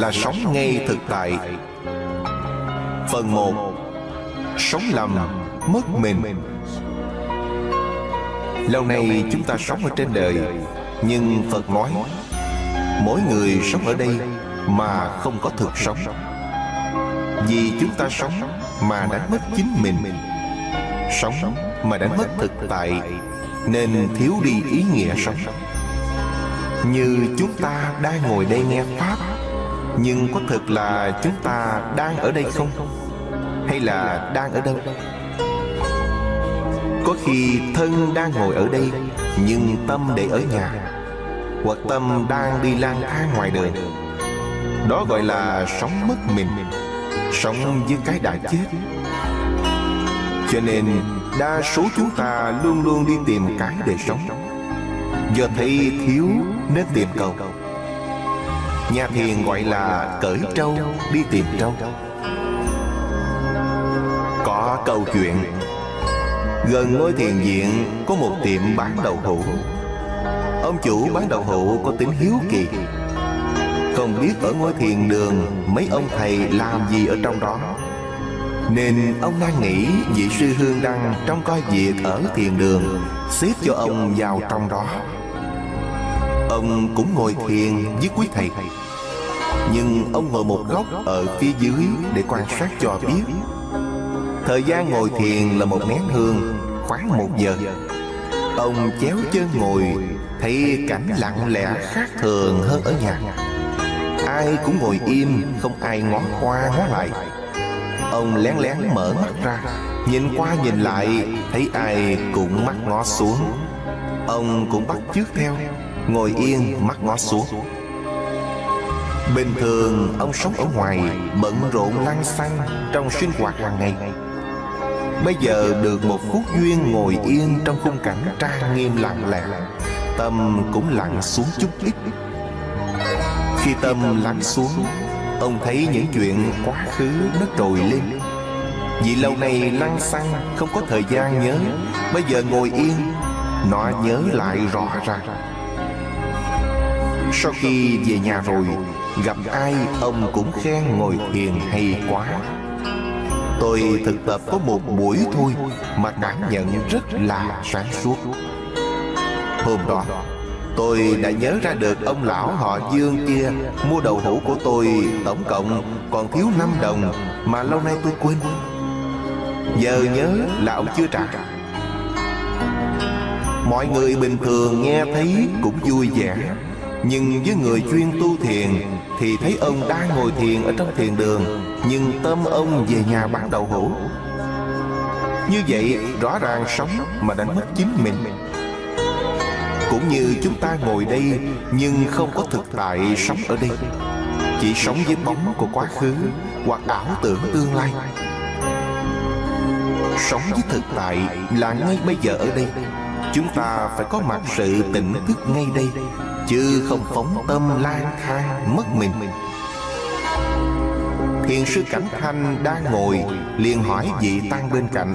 là sống ngay thực tại. Phần 1 Sống lầm, Mất mình. Lâu nay chúng ta sống ở trên đời, Nhưng Phật nói, Mỗi người sống ở đây Mà không có thực sống. Vì chúng ta sống Mà đánh mất chính mình. Sống mà đánh mất thực tại, Nên thiếu đi ý nghĩa sống. Như chúng ta đang ngồi đây nghe Pháp nhưng có thực là chúng ta đang ở đây không? Hay là đang ở đâu? Có khi thân đang ngồi ở đây, Nhưng tâm để ở nhà Hoặc tâm đang đi lang thang ngoài đời. Đó gọi là sống mất mình, Sống với cái đã chết Cho nên đa số chúng ta luôn luôn đi tìm cái để sống Do thấy thiếu, nên tìm cầu Nhà thiền gọi là cởi trâu, đi tìm trâu. Có câu chuyện, Gần ngôi thiền viện có một tiệm bán đậu hũ. Ông chủ bán đậu hũ có tính hiếu kỳ. Không biết ở ngôi thiền đường Mấy ông thầy làm gì ở trong đó. Nên ông đang nghĩ vị sư hương đăng Trong coi việc ở thiền đường, Xếp cho ông vào trong đó. Ông cũng ngồi thiền với quý thầy. Nhưng ông ngồi một góc ở phía dưới Để quan sát cho biết. Thời gian ngồi thiền là một nén hương, Khoảng một giờ. Ông chéo chân ngồi, Thấy cảnh lặng lẽ khác thường hơn ở nhà. Ai cũng ngồi im, Không ai ngó qua ngó lại. Ông lén lén mở mắt ra, Nhìn qua nhìn lại, Thấy ai cũng mắt ngó xuống. Ông cũng bắt chước theo, Ngồi yên, mắt ngó xuống. Bình thường, ông sống ở ngoài, Bận rộn lăng xăng Trong sinh hoạt hàng ngày. Bây giờ được một phút duyên ngồi yên Trong khung cảnh trang nghiêm lặng lẽ. Tâm cũng lặng xuống chút ít. Khi tâm lắng xuống, Ông thấy những chuyện quá khứ nó trồi lên. Vì lâu nay lăng xăng Không có thời gian nhớ, Bây giờ ngồi yên, Nó nhớ lại rõ ràng. Sau khi về nhà rồi, Gặp ai ông cũng khen ngồi thiền hay quá. Tôi thực tập có một buổi thôi Mà cảm nhận rất là sáng suốt. Hôm đó, Tôi đã nhớ ra được ông lão họ Dương kia Mua đậu hũ của tôi tổng cộng còn thiếu 5 đồng Mà lâu nay tôi quên. Giờ nhớ là ông chưa trả. Mọi người bình thường nghe thấy cũng vui vẻ. Nhưng với người chuyên tu thiền Thì thấy ông đang ngồi thiền ở trong thiền đường, Nhưng tâm ông về nhà bán đậu hũ. Như vậy, rõ ràng sống mà đánh mất chính mình. Cũng như chúng ta ngồi đây, Nhưng không có thực tại sống ở đây. Chỉ sống với bóng của quá khứ, Hoặc ảo tưởng tương lai. Sống với thực tại là ngay bây giờ ở đây. Chúng ta phải có mặt sự tỉnh thức ngay đây. Chứ không phóng tâm lang thang, mất mình. Thiền sư Cảnh Thanh đang ngồi, liền hỏi vị tăng bên cạnh.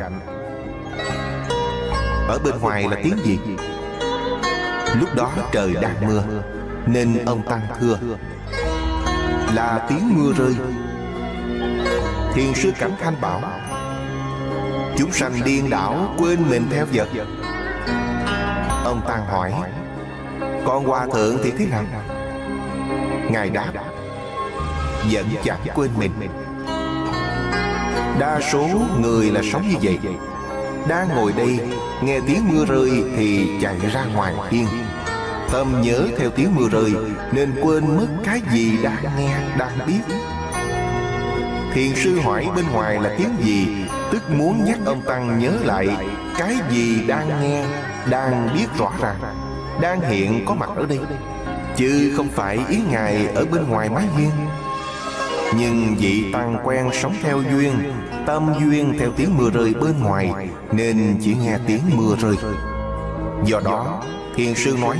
Ở bên ngoài là tiếng gì? Lúc đó trời đang mưa, Nên ông Tăng thưa. Là tiếng mưa rơi. Thiền sư Cảnh Thanh bảo, Chúng sanh điên đảo quên mình theo vật. Ông Tăng hỏi con hòa thượng thì thế nào? Ngài đáp, Vẫn chẳng quên mình. Đa số người là sống như vậy. Đang ngồi đây, Nghe tiếng mưa rơi Thì chạy ra ngoài hiên. Tâm nhớ theo tiếng mưa rơi, Nên quên mất cái gì đang nghe Đang biết. Thiền sư hỏi bên ngoài là tiếng gì, Tức muốn nhắc ông Tăng nhớ lại Cái gì đang nghe, Đang biết rõ ràng. Đang hiện có mặt ở đây. Chứ không phải ý Ngài ở bên ngoài mái hiên. Nhưng vị Tăng quen sống theo duyên, Tâm duyên theo tiếng mưa rơi bên ngoài, Nên chỉ nghe tiếng mưa rơi. Do đó Thiền sư nói,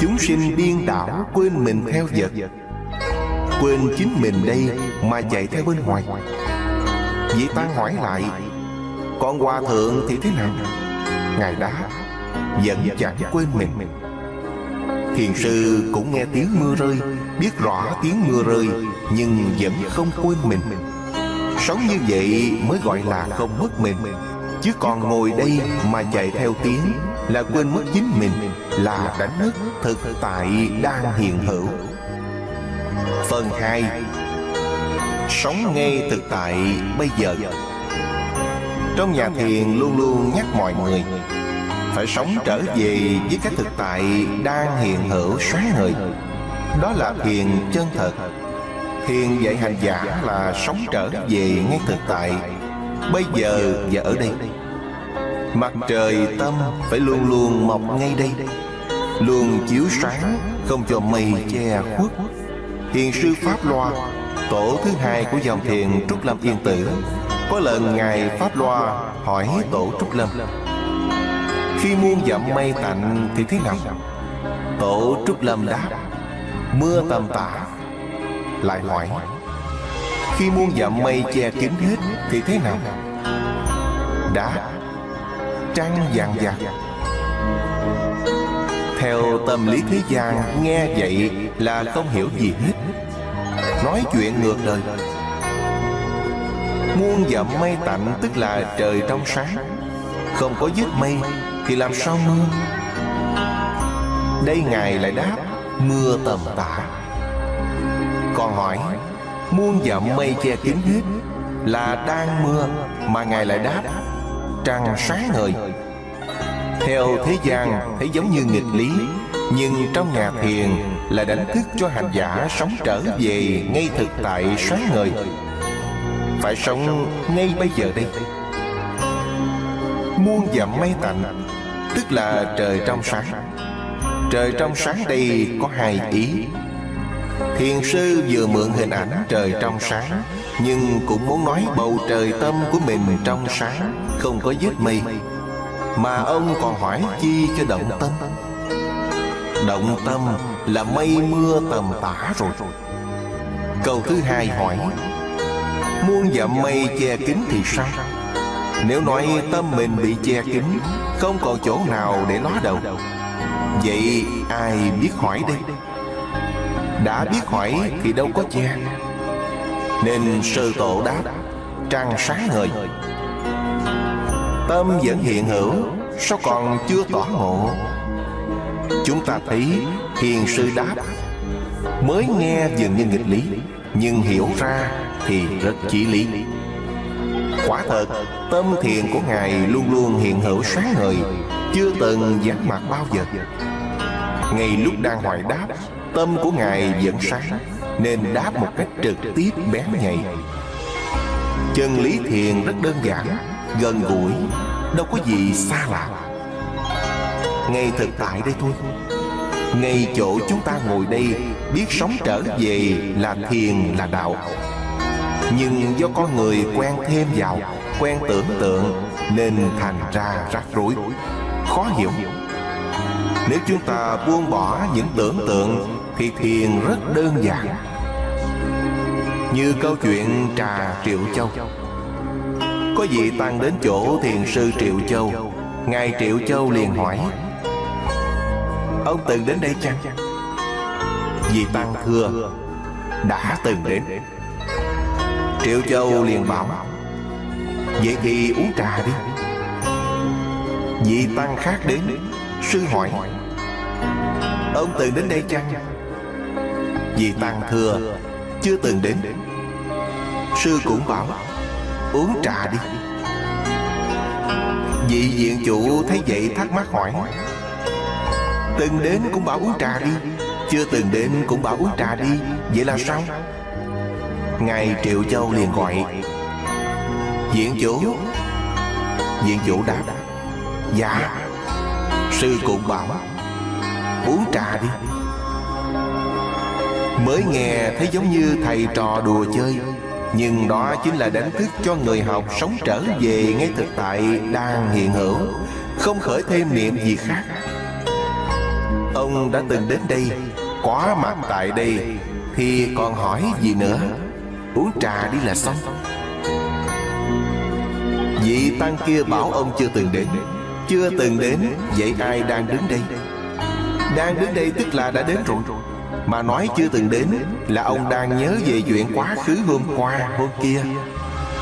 Chúng sinh điên đảo quên mình theo vật. Quên chính mình đây Mà chạy theo bên ngoài. Vị Tăng hỏi lại, Con hòa thượng thì thế nào? Ngài đáp vẫn chẳng quên mình. Thiền sư cũng nghe tiếng mưa rơi, Biết rõ tiếng mưa rơi, Nhưng vẫn không quên mình. Sống như vậy mới gọi là không mất mình. Chứ còn ngồi đây mà chạy theo tiếng Là quên mất chính mình, Là đánh mất thực tại đang hiện hữu. Phần 2 Sống ngay thực tại bây giờ. Trong nhà thiền luôn luôn nhắc mọi người phải sống trở về với cái thực tại đang hiện hữu sáng ngời Đó là thiền chân thật. Thiền dạy hành giả là sống trở về ngay thực tại, Bây giờ và ở đây. Mặt trời tâm phải luôn luôn mọc ngay đây, Luôn chiếu sáng, Không cho mây che khuất. Thiền sư Pháp Loa, Tổ thứ hai của dòng thiền Trúc Lâm Yên Tử, Có lần Ngài Pháp Loa hỏi Tổ Trúc Lâm khi muôn dặm mây tạnh thì thế nào? Tổ Trúc Lâm đáp, Mưa tầm tã. Lại hỏi, Khi muôn dặm mây che kín hết thì thế nào? Đáp, Trăng vàng vàng. Theo tâm lý thế gian, Nghe vậy là không hiểu gì hết. Nói chuyện ngược đời. Muôn dặm mây tạnh Tức là trời trong sáng, Không có dứt mây. Thì làm sao mưa Đây Ngài lại đáp, Mưa tầm tã. Còn hỏi, Muôn dặm mây che kín hết Là đang mưa? Mà Ngài lại đáp, Trăng sáng ngời. Theo thế gian thấy giống như nghịch lý, Nhưng trong nhà thiền Là đánh thức cho hành giả sống trở về Ngay thực tại sáng ngời. Phải sống ngay bây giờ đây. Muôn dặm mây tạnh Tức là trời trong sáng. Trời trong sáng đây có hai ý. Thiền sư vừa mượn hình ảnh trời trong sáng, Nhưng cũng muốn nói bầu trời tâm của mình trong sáng, Không có dứt mây. Mà ông còn hỏi chi cho động tâm. Động tâm là mây mưa tầm tả rồi. Câu thứ hai hỏi, Muôn dặm mây che kín thì sao? Nếu nói tâm mình bị che kín, Không còn chỗ nào để ló đầu. Vậy ai biết hỏi đây đã biết hỏi thì đâu có che. Nên sư tổ đáp, Trăng sáng ngời. Tâm vẫn hiện hữu, Sao còn chưa tỏ ngộ? Chúng ta thấy hiền sư đáp, Mới nghe dường như nghịch lý, Nhưng hiểu ra thì rất chỉ lý. Quả thật, Tâm thiền của Ngài luôn luôn hiện hữu sáng ngời, Chưa từng vắng mặt bao giờ. Ngay lúc đang hỏi đáp, Tâm của Ngài vẫn sáng, Nên đáp một cách trực tiếp bén nhạy. Chân lý thiền rất đơn giản, Gần gũi, Đâu có gì xa lạ. Ngay thực tại đây thôi. Ngay chỗ chúng ta ngồi đây, Biết sống trở về là thiền là đạo. Nhưng do con người quen thêm vào, Quen tưởng tượng, Nên thành ra rắc rối. Khó hiểu. Nếu chúng ta buông bỏ những tưởng tượng, thì thiền rất đơn giản. Như câu chuyện trà Triệu Châu. Có vị tăng đến chỗ thiền sư Triệu Châu. Ngài Triệu Châu liền hỏi, Ông từng đến đây chăng? Vị tăng thưa, Đã từng đến. Triệu Châu liền bảo, Vậy thì uống trà đi. Vị tăng khác đến, Sư hỏi, Ông từng đến đây chăng? Vì Tăng thừa Chưa từng đến. Sư cũng bảo, Uống trà đi. Vị diện chủ thấy vậy thắc mắc hỏi, Từng đến cũng bảo uống trà đi, Chưa từng đến cũng bảo uống trà đi, Vậy là sao? Ngài Triệu Châu liền gọi. Diện chủ. Diện chủ đáp. Dạ. Sư cũng bảo. Uống trà đi. Mới nghe thấy giống như thầy trò đùa chơi, Nhưng đó chính là đánh thức cho người học sống trở về ngay thực tại đang hiện hữu, Không khởi thêm niệm gì khác. Ông đã từng đến đây, Quá mặt tại đây, Thì còn hỏi gì nữa? Uống trà đi là xong. Vị tăng kia bảo ông chưa từng đến. Chưa từng đến, Vậy ai đang đứng đây? Đang đứng đây tức là đã đến rồi. Mà nói chưa từng đến Là ông đang nhớ về chuyện quá khứ hôm qua, hôm kia.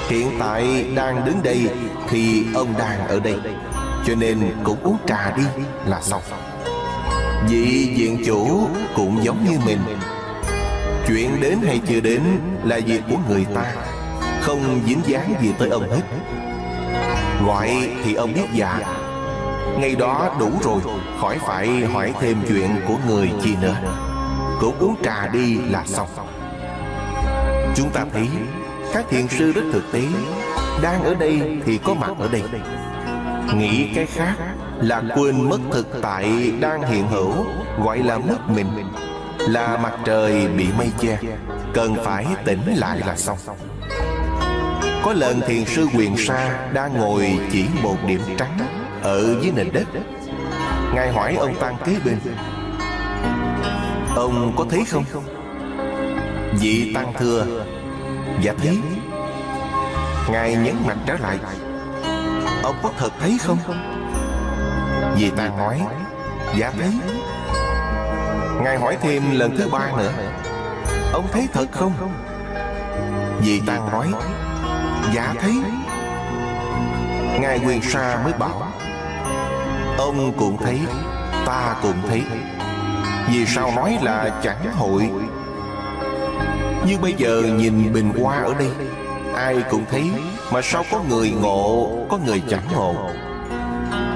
Hiện tại đang đứng đây Thì ông đang ở đây. Cho nên cũng uống trà đi là xong. Vị diện chủ cũng giống như mình. Chuyện đến hay chưa đến là việc của người ta. Không dính dáng gì tới ông hết. Gọi thì ông biết dạ Ngày đó đủ rồi, Khỏi phải hỏi thêm chuyện của người chi nữa. Cũng uống trà đi là xong. Chúng ta thấy, Các thiền sư rất thực tế. Đang ở đây thì có mặt ở đây. Nghĩ cái khác Là quên mất thực tại đang hiện hữu, Gọi là mất mình. Là mặt trời bị mây che, Cần phải tỉnh lại là xong Có lần thiền sư quyền sa Đang ngồi chỉ một điểm trắng Ở dưới nền đất Ngài hỏi ông Tăng kế bên, Ông có thấy không? Vị Tăng thưa Dạ thấy Ngài nhấn mạnh trở lại, Ông có thật thấy không? Vị Tăng nói Dạ thấy Ngài hỏi thêm lần thứ ba nữa. Ông thấy thật không? Vì ta nói Dạ thấy. Ngài Quyền Sa mới bảo, Ông cũng thấy, Ta cũng thấy. Vì sao nói là chẳng hội? Như bây giờ nhìn bình hoa ở đây, Ai cũng thấy, Mà sao có người ngộ, Có người chẳng ngộ?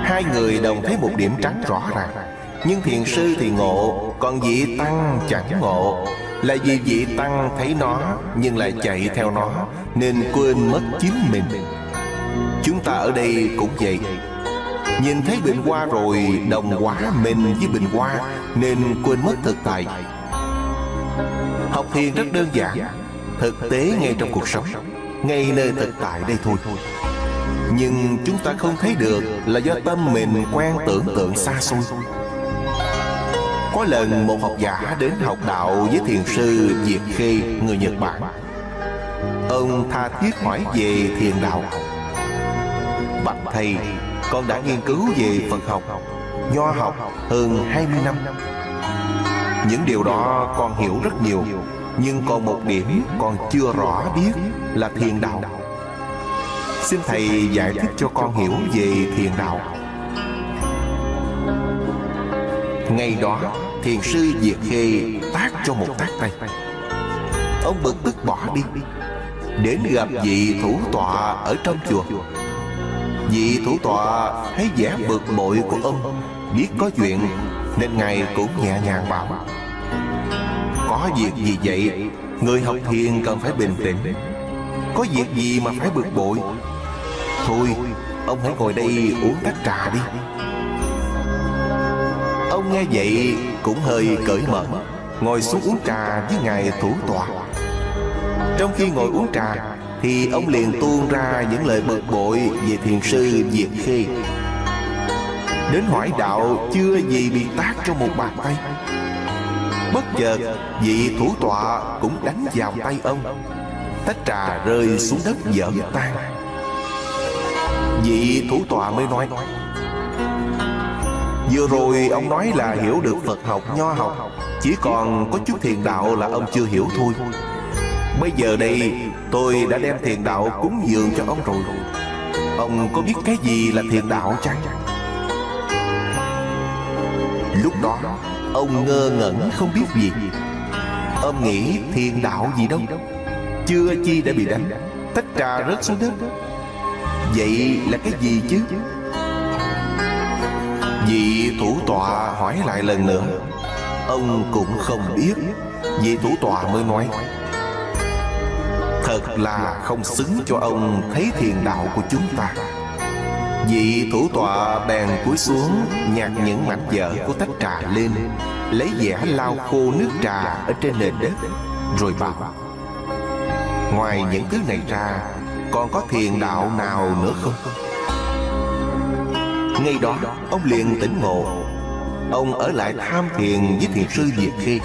Hai người đồng thấy một điểm trắng rõ ràng. Nhưng thiền sư thì ngộ, Còn vị tăng chẳng ngộ. Là vì vị tăng thấy nó, Nhưng lại chạy theo nó, Nên quên mất chính mình. Chúng ta ở đây cũng vậy. Nhìn thấy bình hoa rồi, đồng hóa mình với bình hoa, Nên quên mất thực tại. Học thiền rất đơn giản, Thực tế ngay trong cuộc sống, Ngay nơi thực tại đây thôi. Nhưng chúng ta không thấy được Là do tâm mình quen tưởng tượng xa xôi. Có lần một học giả đến học đạo với thiền sư Diệp Khê, người Nhật Bản. Ông tha thiết hỏi về thiền đạo. Bạch thầy, con đã nghiên cứu về Phật học Nho học hơn 20 năm. Những điều đó con hiểu rất nhiều, Nhưng còn một điểm con chưa rõ biết là thiền đạo. Xin Thầy giải thích cho con hiểu về thiền đạo. Ngày đó thiền sư Diệt Khê tác cho một tác tay. Ông bực tức bỏ đi. Đến gặp vị thủ tọa ở trong chùa. Vị thủ tọa thấy vẻ bực bội của ông, Biết có chuyện, Nên Ngài cũng nhẹ nhàng bảo. Có việc gì vậy? Người học thiền cần phải bình tĩnh. Có việc gì mà phải bực bội? Thôi, Ông hãy ngồi đây uống tách trà đi. Ông nghe vậy cũng hơi cởi mở, Ngồi xuống uống trà với ngài thủ tọa. Trong khi ngồi uống trà thì ông liền tuôn ra những lời bực bội Về thiền sư Diệt Khê. Đến hỏi đạo chưa gì bị tác trong một bàn tay. Bất chợt, vị thủ tọa cũng đánh vào tay ông. Tách trà rơi xuống đất dở tan. Vị thủ tọa mới nói Vừa rồi ông nói là hiểu được Phật học, Nho học. Chỉ còn có chút thiền đạo là ông chưa hiểu thôi. Bây giờ đây tôi đã đem thiền đạo cúng dường cho ông rồi. Ông có biết cái gì là thiền đạo chăng? Lúc đó Ông ngơ ngẩn không biết gì. Ông nghĩ thiền đạo gì đâu. Chưa chi đã bị đánh Tách trà rớt xuống đất. Vậy là cái gì chứ? Vị thủ tọa hỏi lại lần nữa. Ông cũng không biết. Vị thủ tọa mới nói, Thật là không xứng cho ông thấy thiền đạo của chúng ta. Vị thủ tọa bèn cúi xuống Nhặt những mảnh vỡ của tách trà lên, Lấy vẻ lau khô nước trà ở trên nền đất, Rồi bảo, Ngoài những thứ này ra, Còn có thiền đạo nào nữa không? Ngay đó, ông liền tỉnh ngộ. Ông ở lại tham thiền với thiền sư Diệt Khê.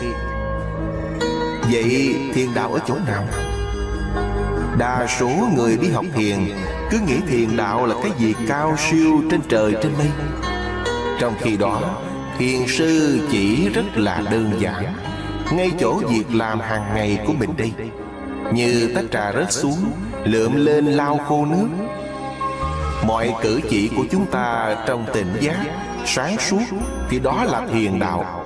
Vậy thiền đạo ở chỗ nào? Đa số người đi học thiền, Cứ nghĩ thiền đạo là cái gì cao siêu trên trời trên mây. Trong khi đó, Thiền sư chỉ rất là đơn giản. Ngay chỗ việc làm hàng ngày của mình đây. Như tách trà rớt xuống, Lượm lên lau khô nước Mọi cử chỉ của chúng ta trong tỉnh giác Sáng suốt Thì đó là thiền đạo.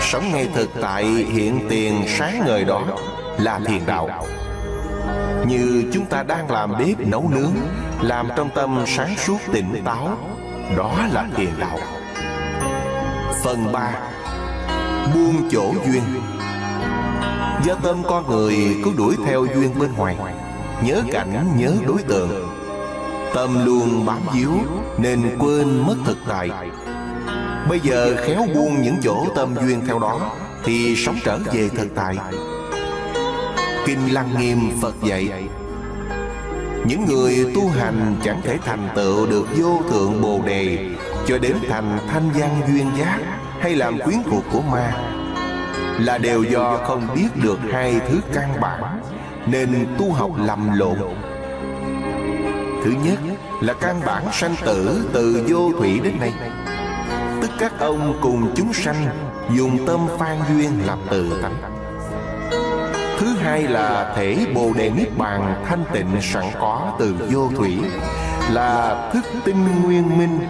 Sống ngay thực tại hiện tiền sáng ngời đó Là thiền đạo. Như chúng ta đang làm bếp nấu nướng Làm trong tâm sáng suốt tỉnh táo Đó là thiền đạo. Phần 3 Buông chỗ duyên. Do tâm con người cứ đuổi theo duyên bên ngoài Nhớ cảnh, nhớ đối tượng. Tâm luôn bám víu, Nên quên mất thực tại. Bây giờ khéo buông những chỗ tâm duyên theo đó, Thì sống trở về thực tại. Kinh Lăng Nghiêm Phật dạy, Những người tu hành chẳng thể thành tựu được vô thượng bồ đề, Cho đến thành thanh văn duyên giác Hay làm quyến thuộc của ma, Là đều do không biết được hai thứ căn bản, Nên tu học lầm lộn. Thứ nhất là căn bản sanh tử từ vô thủy đến nay. Tức các ông cùng chúng sanh Dùng tâm phan duyên làm từ tánh. Thứ hai là thể Bồ Đề Niết Bàn thanh tịnh sẵn có từ vô thủy, Là thức tinh nguyên minh,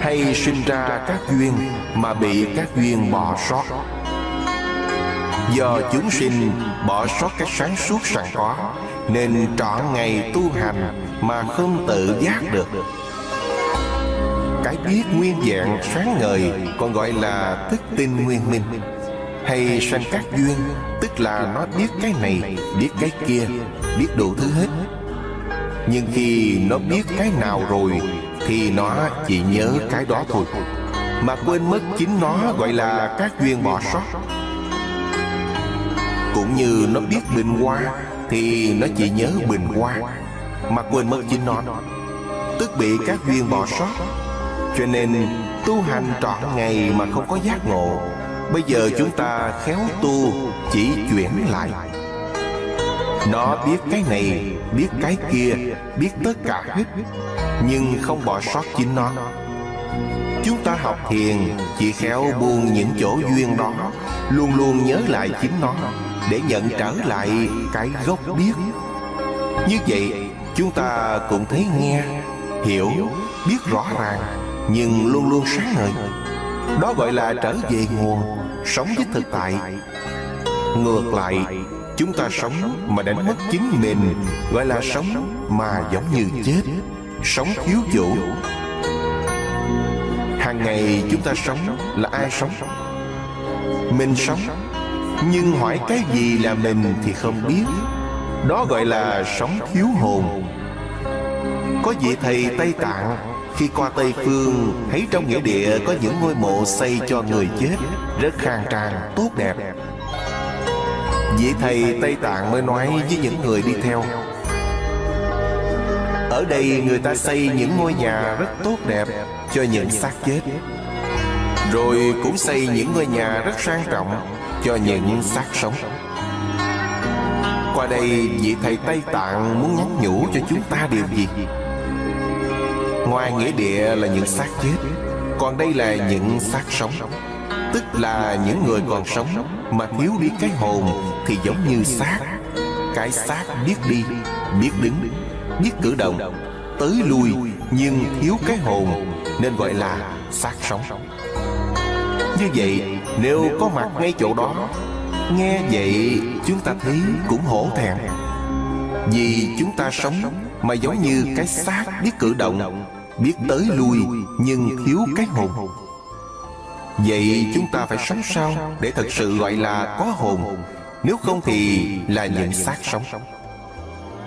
Hay sinh ra các duyên mà bị các duyên bỏ sót. Do chúng sinh bỏ sót các sáng suốt sẵn có nên trọn ngày tu hành mà không tự giác được. Cái biết nguyên dạng sáng ngời còn gọi là thức tinh nguyên minh. Hay sanh các duyên, tức là nó biết cái này, biết cái kia, biết đủ thứ hết. Nhưng khi nó biết cái nào rồi, thì nó chỉ nhớ cái đó thôi. Mà quên mất chính nó gọi là các duyên bỏ sót. Cũng như nó biết bình hoa thì nó chỉ nhớ bình hoa mà quên mất chính nó. Tức bị các duyên bỏ sót cho nên tu hành trọn ngày mà không có giác ngộ Bây giờ chúng ta khéo tu chỉ chuyển lại. Nó biết cái này, biết cái kia, biết tất cả hết Nhưng không bỏ sót chính nó. Chúng ta học thiền chỉ khéo buông những chỗ duyên đó Luôn luôn nhớ lại chính nó. Để nhận trở lại cái gốc biết. Như vậy chúng ta cũng thấy nghe, hiểu, biết rõ ràng nhưng luôn luôn sáng ngời. Đó gọi là trở về nguồn sống với thực tại. Ngược lại chúng ta sống mà đánh mất chính mình gọi là sống mà giống như chết sống thiếu chủ. Hàng ngày chúng ta sống là ai sống? Mình sống nhưng hỏi cái gì là mình thì không biết. Đó gọi là sống thiếu hồn. Có vị thầy tây tạng khi qua Tây Phương Thấy trong nghĩa địa có những ngôi mộ xây cho người chết Rất khang trang, tốt đẹp. Vị thầy Tây Tạng mới nói với những người đi theo Ở đây người ta xây những ngôi nhà rất tốt đẹp Cho những xác chết. Rồi cũng xây những ngôi nhà rất sang trọng Cho những xác sống. Qua đây vị thầy Tây Tạng muốn nhắn nhủ cho chúng ta điều gì? Ngoài nghĩa địa là những xác chết Còn đây là những xác sống. Tức là những người còn sống Mà thiếu đi cái hồn Thì giống như xác. Cái xác biết đi, biết đứng Biết cử động Tới lui nhưng thiếu cái hồn Nên gọi là xác sống. Như vậy, Nếu có mặt ngay chỗ đó, Nghe vậy chúng ta thấy cũng hổ thẹn. Vì chúng ta sống Mà giống như cái xác biết cử động, biết tới lui nhưng thiếu cái hồn. Vậy chúng ta phải sống sao để thật sự gọi là có hồn? Nếu không thì là những xác sống.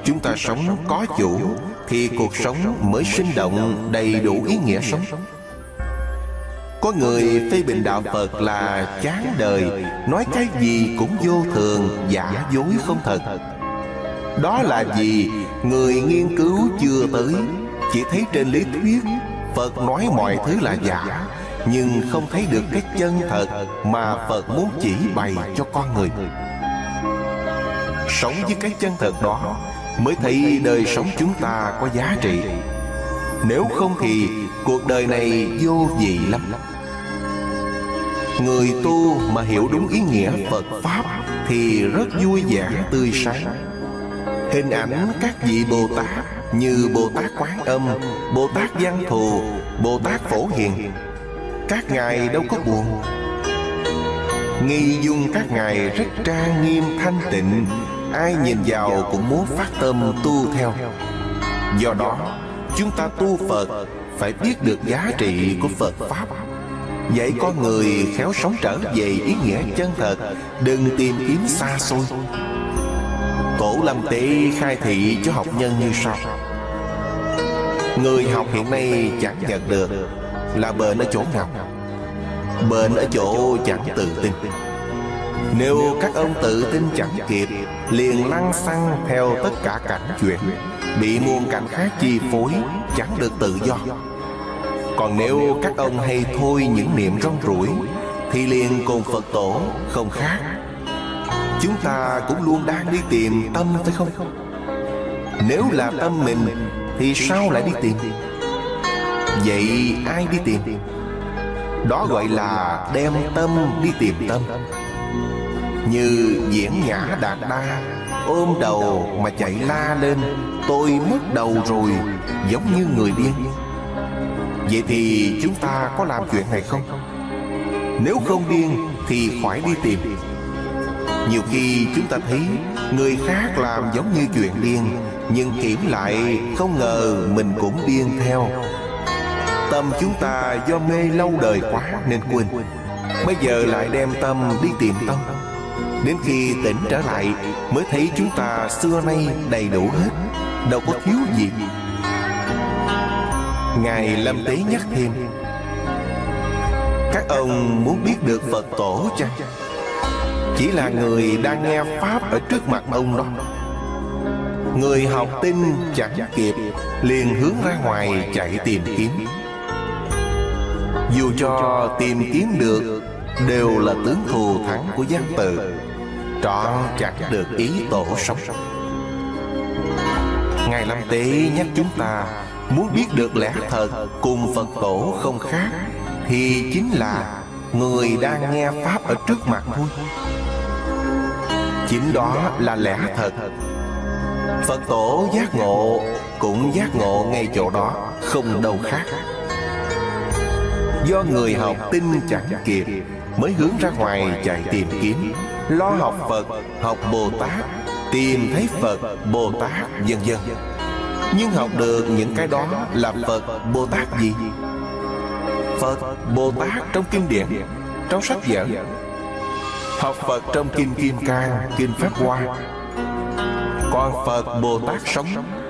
Chúng ta sống có chủ thì cuộc sống mới sinh động đầy đủ ý nghĩa sống có người phê bình đạo phật là chán đời, nói cái gì cũng vô thường, giả dối không thật. Đó là gì? người nghiên cứu chưa tới. Chỉ thấy trên lý thuyết, Phật nói mọi thứ là giả, Nhưng không thấy được cái chân thật Mà Phật muốn chỉ bày cho con người. Sống với cái chân thật đó, Mới thấy đời sống chúng ta có giá trị. Nếu không thì cuộc đời này vô vị lắm. Người tu mà hiểu đúng ý nghĩa Phật Pháp Thì rất vui vẻ tươi sáng. Hình ảnh các vị Bồ Tát Như Bồ Tát Quán Âm, Bồ Tát Văn Thù, Bồ Tát Phổ Hiền. Các ngài đâu có buồn. Nghi dung các ngài rất trang nghiêm thanh tịnh, Ai nhìn vào cũng muốn phát tâm tu theo. Do đó, chúng ta tu Phật phải biết được giá trị của Phật Pháp. Vậy con người khéo sống trở về ý nghĩa chân thật, Đừng tìm kiếm xa xôi. Cổ Lâm Tế khai thị cho học nhân như sau. Người học hiện nay chẳng nhận được, Là bệnh ở chỗ nào? Bệnh ở chỗ chẳng tự tin. Nếu các ông tự tin chẳng kịp, Liền lăng xăng theo tất cả cảnh chuyện Bị muôn cảnh khác chi phối, Chẳng được tự do Còn nếu các ông hay thôi những niệm rong ruổi, Thì liền cùng Phật tổ, không khác Chúng ta cũng luôn đang đi tìm tâm, phải không? Nếu là tâm mình, Thì sao lại đi tìm? Vậy ai đi tìm? Đó gọi là đem tâm đi tìm tâm như diễn nhã đạt đa. Ôm đầu mà chạy la lên, Tôi mất đầu rồi, Giống như người điên. Vậy thì chúng ta có làm chuyện này không? Nếu không điên, thì khỏi đi tìm. Nhiều khi chúng ta thấy Người khác làm giống như chuyện điên, Nhưng kiểm lại không ngờ mình cũng điên theo. Tâm chúng ta do mê lâu đời quá nên quên. Bây giờ lại đem tâm đi tìm tâm. Đến khi tỉnh trở lại, Mới thấy chúng ta xưa nay đầy đủ hết, Đâu có thiếu gì. Ngài Lâm Tế nhắc thêm, Các ông muốn biết được Phật tổ chăng? Chỉ là người đang nghe Pháp ở trước mặt ông đó. Người học tin chẳng kịp, Liền hướng ra ngoài chạy tìm kiếm. Dù cho tìm kiếm được Đều là tướng thù thắng của giác tự Trọn chặt được ý tổ sống. Ngài Lâm Tế nhắc chúng ta, Muốn biết được lẽ thật cùng Phật tổ không khác, Thì chính là người đang nghe Pháp ở trước mặt thôi. Chính đó là lẽ thật. Phật tổ giác ngộ Cũng giác ngộ ngay chỗ đó, Không đâu khác. Do người học tin chẳng kịp Mới hướng ra ngoài chạy tìm kiếm. Lo học Phật, học Bồ Tát Tìm thấy Phật, Bồ Tát, vân vân. Nhưng học được những cái đó là Phật, Bồ Tát gì? Phật, Bồ Tát trong kinh điển Trong sách vở. Học Phật trong Kinh Kim Cang, Kinh Pháp Hoa. Còn Phật Bồ Tát sống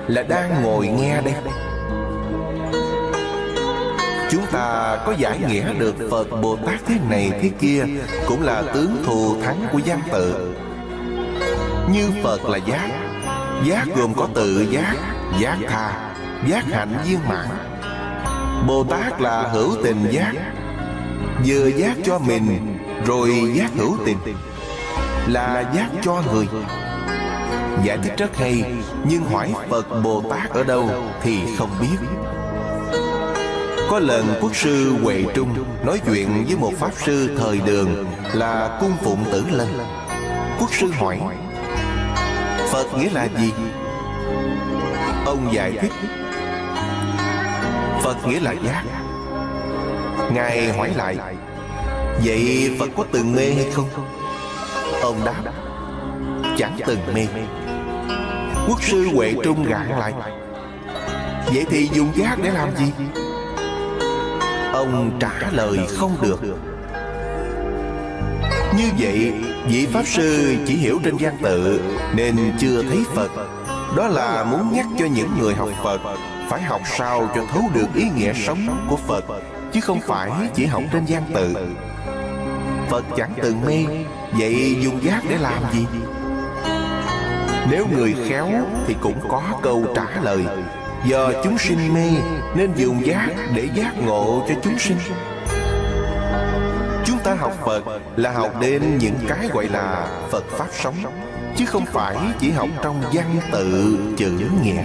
là đang ngồi nghe đây. Chúng ta có giải nghĩa được Phật Bồ Tát thế này thế kia Cũng là tướng thù thắng của gian tự. Như Phật là giác. Giác gồm có tự giác, giác tha, giác hạnh viên mãn. Bồ Tát là hữu tình giác. Vừa giác cho mình Rồi giác hữu tình. Là giác cho người. Giải thích rất hay Nhưng hỏi Phật Bồ Tát ở đâu Thì không biết có lần quốc sư Huệ Trung Nói chuyện với một pháp sư thời đường Là cung phụng tử lân Quốc sư hỏi, Phật nghĩa là gì? Ông giải thích, Phật nghĩa là giác Ngài hỏi lại, Vậy Phật có từng mê hay không? Ông đáp, Chẳng từng mê Quốc sư Huệ Trung gạn lại, Vậy thì dùng giác để làm gì? Ông trả lời không được. Như vậy, Vị Pháp Sư chỉ hiểu trên văn tự Nên chưa thấy Phật. Đó là muốn nhắc cho những người học Phật Phải học sao cho thấu được ý nghĩa sống của Phật, Chứ không phải chỉ học trên văn tự. Phật chẳng từng mê, Vậy dùng giác để làm gì? Nếu người khéo thì cũng có câu trả lời. Do chúng sinh mê nên dùng giác để giác ngộ cho chúng sinh. Chúng ta học Phật là học đến những cái gọi là Phật Pháp sống, Chứ không phải chỉ học trong văn tự, chữ nghĩa.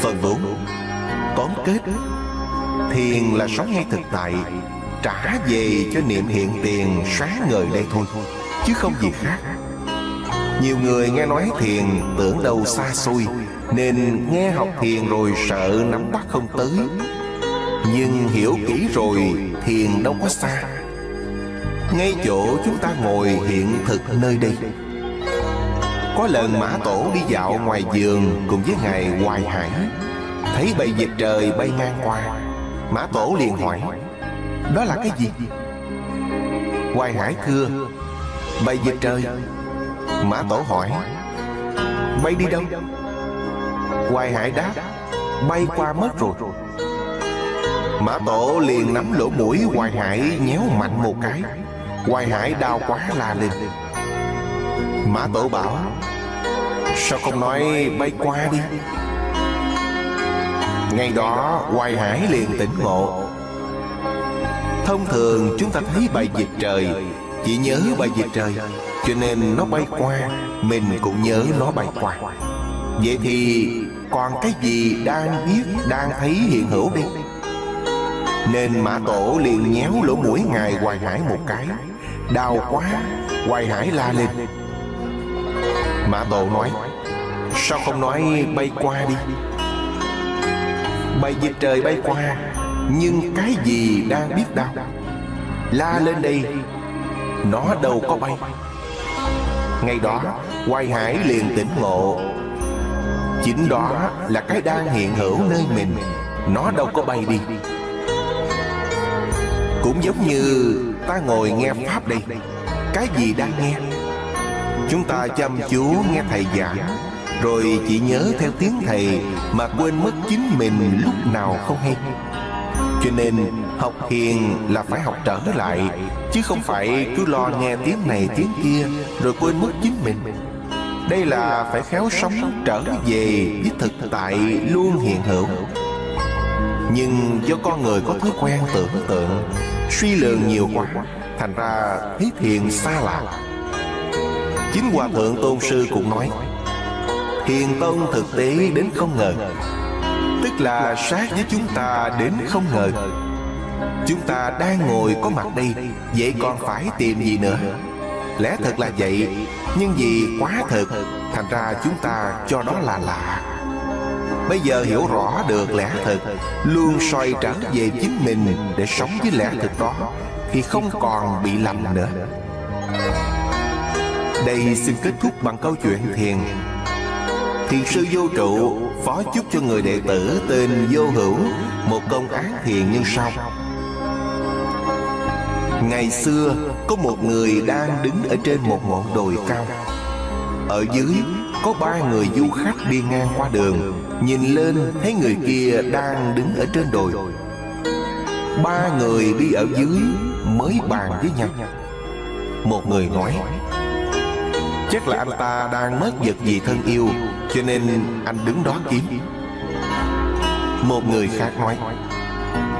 Phần bốn, Tóm kết. Thiền là sống ngay thực tại, Trả về cho niệm hiện tiền sáng ngời đây thôi, Chứ không gì khác. Nhiều người nghe nói thiền tưởng đâu xa xôi nên nghe học thiền rồi sợ nắm bắt không tới. Nhưng hiểu kỹ rồi thiền đâu có xa. Ngay chỗ chúng ta ngồi hiện thực nơi đây. Có lần Mã Tổ đi dạo ngoài giường cùng với Ngài Hoài Hải. Thấy bầy vịt trời bay ngang qua. Mã Tổ liền hỏi, Đó là cái gì? Hoài Hải thưa, Bầy vịt trời. Mã Tổ hỏi Bay đi đâu? Hoài Hải đáp, Bay qua mất rồi. Mã Tổ liền nắm lỗ mũi Hoài Hải, nhéo mạnh một cái. Hoài Hải đau quá la lên. Mã Tổ bảo, Sao không nói bay qua đi? Ngày đó, Hoài Hải liền tỉnh ngộ. Thông thường chúng ta thấy bài dịch trời, Chỉ nhớ bài dịch trời, Cho nên nó bay qua, Mình cũng nhớ nó bay qua. Vậy thì còn cái gì đang biết, Đang thấy hiện hữu đi. Nên Mã Tổ liền nhéo lỗ mũi Ngài Hoài Hải một cái. Đau quá, Hoài Hải la lên. Mã Tổ nói, Sao không nói bay qua đi? Bay dịch trời bay qua, Nhưng cái gì đang biết đau La lên đây, Nó đâu có bay. Ngay đó, Hoài Hải liền tỉnh ngộ. Chính đó là cái đang hiện hữu nơi mình. Nó đâu có bay đi. Cũng giống như ta ngồi nghe Pháp đây. Cái gì đang nghe? Chúng ta chăm chú nghe Thầy giảng, Rồi chỉ nhớ theo tiếng Thầy Mà quên mất chính mình lúc nào không hay. Cho nên, học hiền là phải học trở lại, Chứ không phải cứ lo nghe tiếng này, tiếng kia, Rồi quên mất chính mình. Đây là phải khéo sống trở về với thực tại luôn hiện hữu. Nhưng do con người có thói quen tưởng tượng Suy lường nhiều quá Thành ra thấy thiền xa lạ. Chính Hòa Thượng Tôn Sư cũng nói Thiền Tông thực tế đến không ngờ. Tức là sát với chúng ta đến không ngờ. Chúng ta đang ngồi có mặt đây Vậy còn phải tìm gì nữa Lẽ thật là vậy. Nhưng vì quá thực Thành ra chúng ta cho đó là lạ. Bây giờ hiểu rõ được lẽ thực Luôn xoay trở về chính mình Để sống với lẽ thực đó Thì không còn bị lầm nữa. Đây xin kết thúc bằng câu chuyện thiền. Thiền. Sư vô trụ Phó chúc cho người đệ tử tên Vô Hữu Một công án thiền như sau Ngày xưa, có một người đang đứng ở trên một ngọn đồi cao. Ở dưới, có ba người du khách đi ngang qua đường, Nhìn lên, thấy người kia đang đứng ở trên đồi. Ba người đi ở dưới mới bàn với nhau. Một người nói, Chắc là anh ta đang mất vật gì thân yêu, Cho nên anh đứng đó kiếm. Một người khác nói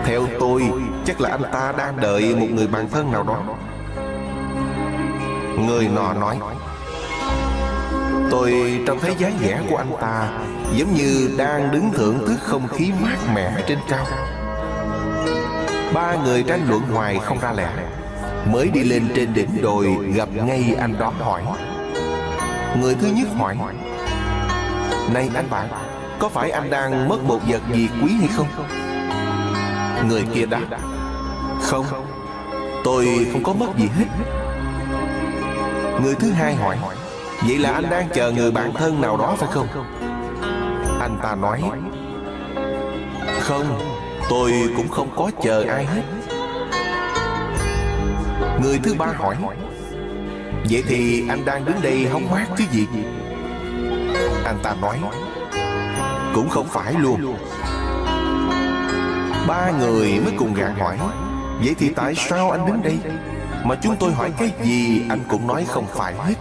theo tôi, Chắc là anh ta đang đợi một người bạn thân nào đó. Người nọ nói, Tôi trông thấy dáng vẻ của anh ta Giống như đang đứng thưởng thức không khí mát mẻ trên cao. Ba người tranh luận hoài không ra lẽ, Mới đi lên trên đỉnh đồi Gặp ngay anh đó hỏi. Người thứ nhất hỏi, Này anh bạn, Có phải anh đang mất một vật gì quý hay không? Người kia đáp, Không, Tôi không có mất gì hết. Người thứ hai hỏi, Vậy là anh đang chờ người bạn thân nào đó phải không? Anh ta nói, Không, Tôi cũng không có chờ ai hết. Người thứ ba hỏi, Vậy thì anh đang đứng đây hóng mát chứ gì? Anh ta nói, Cũng không phải luôn. Ba người mới cùng gạn hỏi, Vậy thì tại sao anh đến đây? Mà chúng tôi hỏi cái gì, Anh cũng nói không phải hết.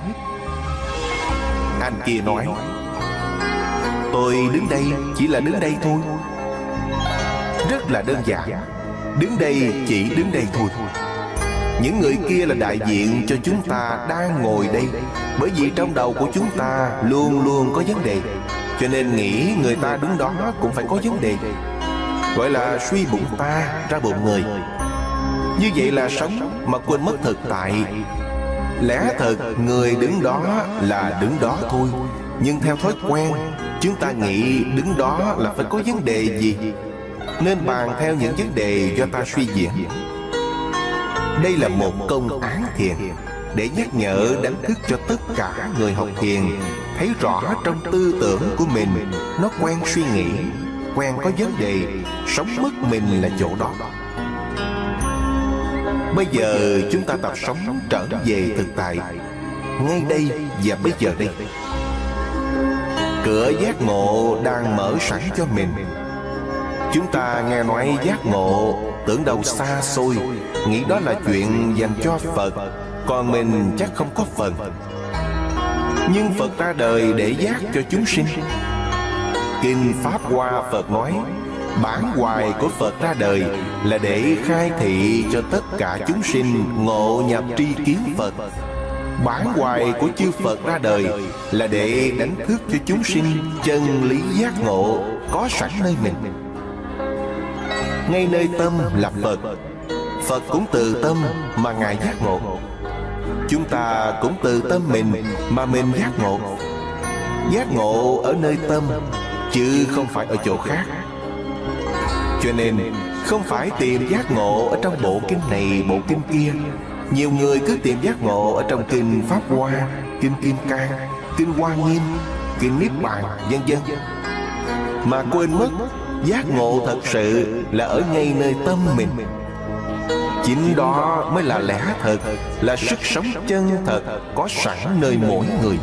Anh kia nói, Tôi đứng đây chỉ là đứng đây thôi. Rất là đơn giản Đứng đây chỉ đứng đây thôi. Những người kia là đại diện cho chúng ta đang ngồi đây, Bởi vì trong đầu của chúng ta luôn luôn có vấn đề, Cho nên nghĩ người ta đứng đó cũng phải có vấn đề. Gọi là suy bụng ta ra bụng người. Như vậy là sống mà quên mất thực tại. Lẽ thật, người đứng đó là đứng đó thôi. Nhưng theo thói quen, Chúng ta nghĩ đứng đó là phải có vấn đề gì? Nên bàn theo những vấn đề do ta suy diễn. Đây là một công án thiền Để nhắc nhở, đánh thức cho tất cả người học thiền Thấy rõ trong tư tưởng của mình, Nó quen suy nghĩ. Quen có vấn đề, Sống mất mình là chỗ đó. Bây giờ chúng ta tập sống trở về thực tại, Ngay đây và bây giờ đây. Cửa giác ngộ đang mở sẵn cho mình. Chúng ta nghe nói giác ngộ, Tưởng đầu xa xôi, Nghĩ đó là chuyện dành cho Phật, Còn mình chắc không có phần. Nhưng Phật ra đời để giác cho chúng sinh. Kinh Pháp Hoa Phật nói, Bản hoài của Phật ra đời Là để khai thị cho tất cả chúng sinh Ngộ nhập tri kiến Phật. Bản hoài của chư Phật ra đời Là để đánh thức cho chúng sinh Chân lý giác ngộ Có sẵn nơi mình. Ngay nơi tâm là Phật Phật cũng từ tâm mà Ngài giác ngộ. Chúng ta cũng từ tâm mình mà mình giác ngộ. Giác ngộ ở nơi tâm Chứ không phải ở chỗ khác. Cho nên, không phải tìm giác ngộ ở trong bộ kinh này, bộ kinh kia. Nhiều người cứ tìm giác ngộ ở trong kinh Pháp Hoa, Kinh Kim Cang, Kinh Hoa Nghiêm, Kinh Niết Bàn, vân vân. Mà quên mất, Giác ngộ thật sự là ở ngay nơi tâm mình. Chính đó mới là lẽ thật, Là sức sống chân thật Có sẵn nơi mỗi người.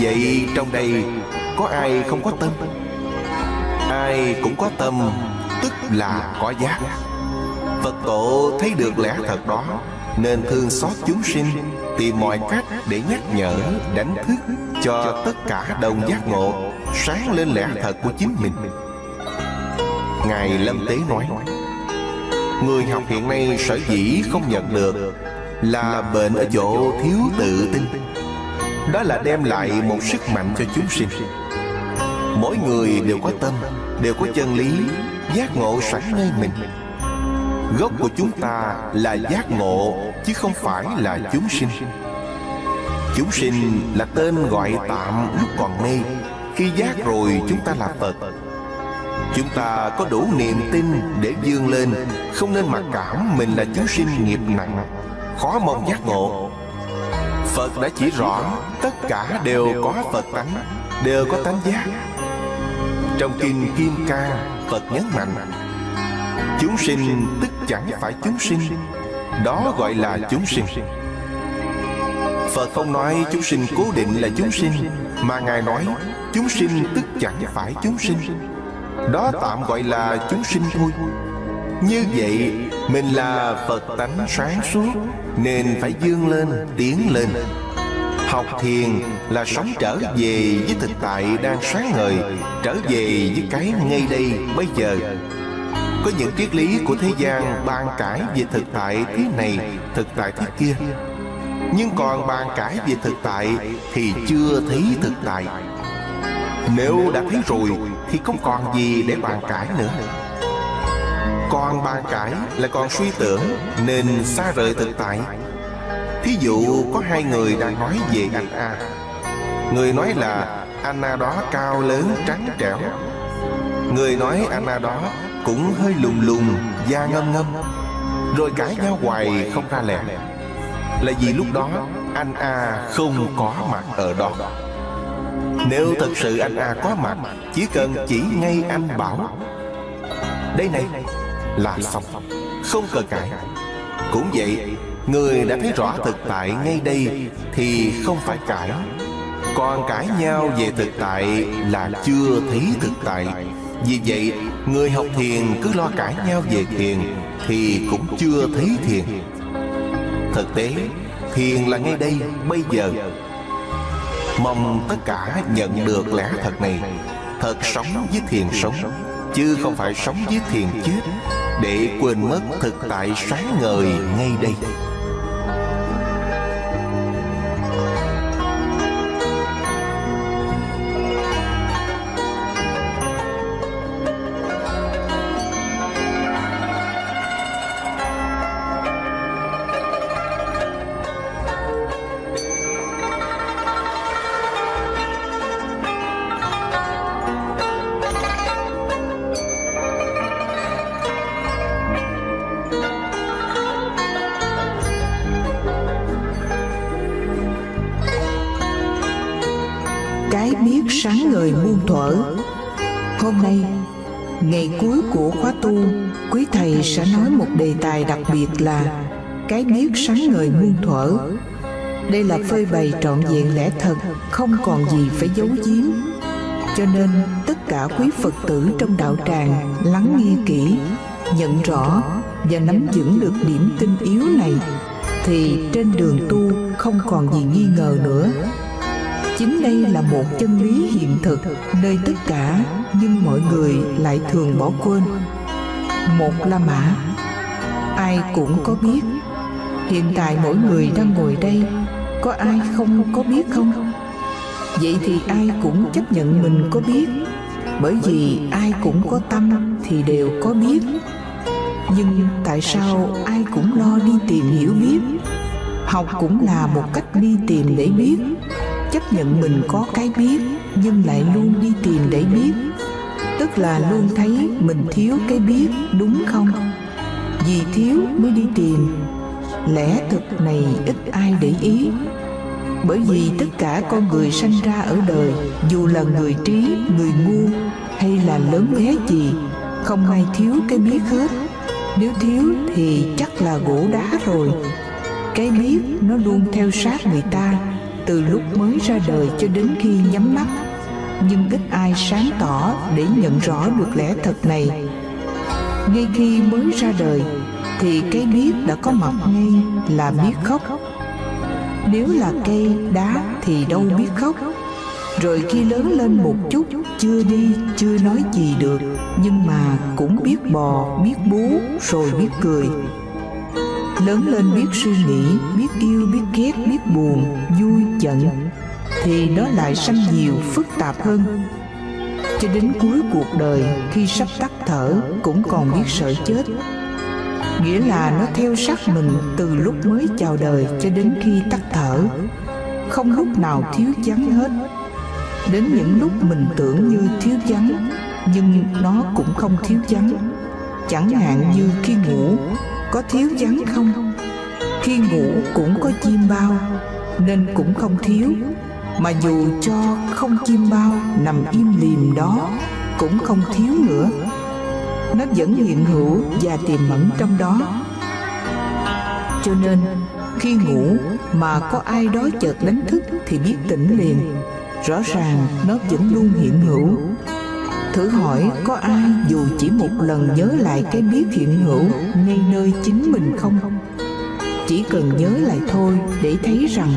Vậy trong đây Có ai không có tâm? Ai cũng có tâm, Tức là có giác. Phật tổ thấy được lẽ thật đó, Nên thương xót chúng sinh, Tìm mọi cách để nhắc nhở, Đánh thức cho tất cả đồng giác ngộ Sáng lên lẽ thật của chính mình. Ngài Lâm Tế nói, Người học hiện nay sở dĩ không nhận được Là bệnh ở chỗ thiếu tự tin. Đó là đem lại một sức mạnh cho chúng sinh. Mỗi người đều có tâm, Đều có chân lý, Giác ngộ sẵn nơi mình. Gốc của chúng ta là giác ngộ, Chứ không phải là chúng sinh. Chúng sinh là tên gọi tạm lúc còn mê Khi giác rồi, chúng ta là Phật. Chúng ta có đủ niềm tin để vươn lên. Không nên mặc cảm mình là chúng sinh nghiệp nặng. Khó mong giác ngộ. Phật đã chỉ rõ Tất cả đều có Phật tánh, Đều có tánh giác. Trong Kinh Kim Ca, Phật nhấn mạnh, Chúng sinh tức chẳng phải chúng sinh, Đó gọi là chúng sinh. Phật không nói chúng sinh cố định là chúng sinh, Mà Ngài nói Chúng sinh tức chẳng phải chúng sinh, Đó tạm gọi là chúng sinh thôi. Như vậy mình là Phật tánh sáng suốt Nên phải dương lên, tiến lên. Học thiền là sống trở về với thực tại đang sáng ngời Trở về với cái ngay đây bây giờ. Có những triết lý của thế gian bàn cãi về thực tại thế này, thực tại thế kia. Nhưng còn bàn cãi về thực tại thì chưa thấy thực tại. Nếu đã thấy rồi thì không còn gì để bàn cãi nữa. Còn bàn cãi là còn suy tưởng nên xa rời thực tại. Thí dụ có hai người đang nói về anh A. Người nói là Anna đó cao lớn, trắng trẻo. Người nói Anna đó cũng hơi lùng lùng Da ngâm ngâm. Rồi cãi nhau hoài không ra lẹ Là vì lúc đó anh A không có mặt ở đó. Nếu thật sự anh A có mặt, Chỉ cần chỉ ngay anh bảo, Đây này là xong. Không cần cãi. Cũng vậy Người đã thấy rõ thực tại ngay đây Thì không phải cãi. Còn cãi nhau về thực tại Là chưa thấy thực tại. Vì vậy Người học thiền cứ lo cãi nhau về thiền Thì cũng chưa thấy thiền. Thực tế Thiền là ngay đây bây giờ. Mong tất cả nhận được lẽ thật này. Thật sống với thiền sống Chứ không phải sống với thiền chết để quên mất thực tại sáng ngời ngay đây. Cái biết sáng ngời muôn thuở. Hôm nay, Ngày cuối của khóa tu, Quý Thầy sẽ nói một đề tài đặc biệt là Cái biết sáng ngời muôn thuở. Đây là phơi bày trọn vẹn lẽ thật, Không còn gì phải giấu giếm. Cho nên, tất cả quý Phật tử trong đạo tràng Lắng nghe kỹ, Nhận rõ Và nắm vững được điểm tinh yếu này, Thì trên đường tu không còn gì nghi ngờ nữa chính đây là một chân lý hiện thực, nơi tất cả nhưng mọi người lại thường bỏ quên. Một la mã. Ai cũng có biết. Hiện tại mỗi người đang ngồi đây, có ai không có biết không? Vậy thì ai cũng chấp nhận mình có biết. Bởi vì ai cũng có tâm thì đều có biết. Nhưng tại sao ai cũng lo đi tìm hiểu biết? Học cũng là một cách đi tìm để biết chấp nhận mình có cái biết, nhưng lại luôn đi tìm để biết. Tức là luôn thấy mình thiếu cái biết, đúng không? Vì thiếu mới đi tìm. Lẽ thực này ít ai để ý. Bởi vì tất cả con người sanh ra ở đời, dù là người trí, người ngu, hay là lớn bé gì, không ai thiếu cái biết hết. Nếu thiếu thì chắc là gỗ đá rồi. Cái biết nó luôn theo sát người ta từ lúc mới ra đời cho đến khi nhắm mắt. Nhưng ít ai sáng tỏ để nhận rõ được lẽ thật này. Ngay khi mới ra đời, thì cái biết đã có mặt ngay là biết khóc. Nếu là cây đá thì đâu biết khóc. Rồi khi lớn lên một chút, chưa đi, chưa nói gì được, nhưng mà cũng biết bò, biết bú, rồi biết cười lớn lên biết suy nghĩ, biết yêu, biết ghét, biết buồn, vui, giận. Thì nó lại sanh nhiều, phức tạp hơn. Cho đến cuối cuộc đời, khi sắp tắt thở, cũng còn biết sợ chết. Nghĩa là nó theo sát mình từ lúc mới chào đời cho đến khi tắt thở. Không lúc nào thiếu vắng hết. Đến những lúc mình tưởng như thiếu vắng, nhưng nó cũng không thiếu vắng. Chẳng hạn như khi ngủ có thiếu vắng không? Khi ngủ cũng có chim bao, nên cũng không thiếu. Mà dù cho không chim bao nằm im lìm đó, cũng không thiếu nữa. Nó vẫn hiện hữu và tiềm mẫn trong đó. Cho nên, khi ngủ mà có ai đó chợt đánh thức thì biết tỉnh liền. Rõ ràng nó vẫn luôn hiện hữu thử hỏi có ai, dù chỉ một lần nhớ lại cái biết hiện hữu, ngay nơi chính mình không? Chỉ cần nhớ lại thôi để thấy rằng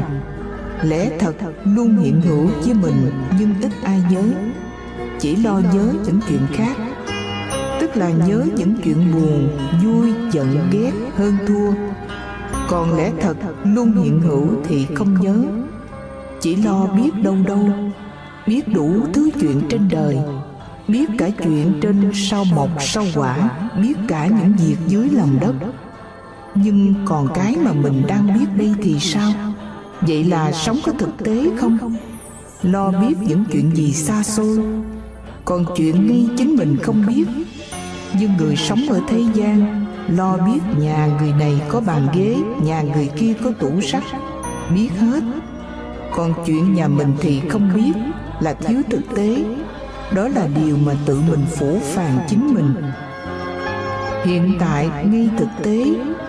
lẽ thật luôn hiện hữu với mình, nhưng ít ai nhớ. Chỉ lo nhớ những chuyện khác, tức là nhớ những chuyện buồn, vui, giận, ghét, hơn thua. Còn lẽ thật luôn hiện hữu thì không nhớ. Chỉ lo biết đâu đâu, biết đủ thứ chuyện trên đời biết cả chuyện trên sau mộc sau quả, biết cả những việc dưới lòng đất. Nhưng còn cái mà mình đang biết đây thì sao? Vậy là sống có thực tế không? Lo biết những chuyện gì xa xôi. Còn chuyện ngay chính mình không biết. Nhưng người sống ở thế gian, lo biết nhà người này có bàn ghế, nhà người kia có tủ sách, biết hết. Còn chuyện nhà mình thì không biết, là thiếu thực tế đó là điều mà tự mình phủ phàng chính mình. Hiện tại, ngay thực tế,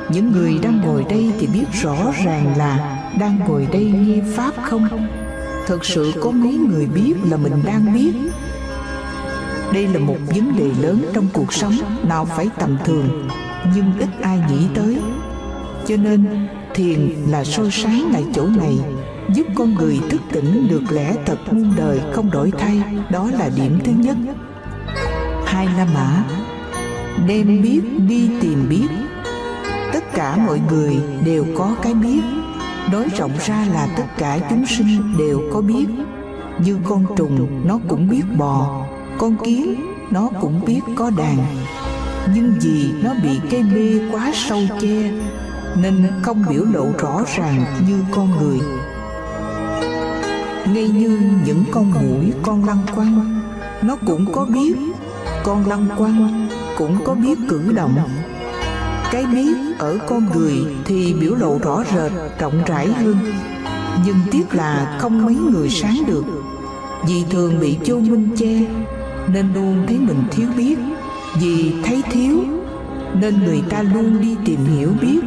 những người đang ngồi đây thì biết rõ ràng là đang ngồi đây nghe pháp không? Thực sự có mấy người biết là mình đang biết? Đây là một vấn đề lớn trong cuộc sống, nào phải tầm thường, nhưng ít ai nghĩ tới. Cho nên, thiền là soi sáng lại chỗ này giúp con người thức tỉnh được lẽ thật muôn đời không đổi thay. Đó là điểm thứ nhất. Hai la mã. Đem biết đi tìm biết. Tất cả mọi người đều có cái biết. Nói rộng ra là tất cả chúng sinh đều có biết. Như con trùng, nó cũng biết bò. Con kiến, nó cũng biết có đàn. Nhưng vì nó bị cây mê quá sâu che, nên không biểu lộ rõ ràng như con người ngay như những con mũi, con lăng quăng, nó cũng có biết. Con lăng quăng cũng có biết cử động. Cái biết ở con người thì biểu lộ rõ rệt, rộng rãi hơn. Nhưng tiếc là không mấy người sáng được. Vì thường bị chô minh che, nên luôn thấy mình thiếu biết. Vì thấy thiếu, nên người ta luôn đi tìm hiểu biết.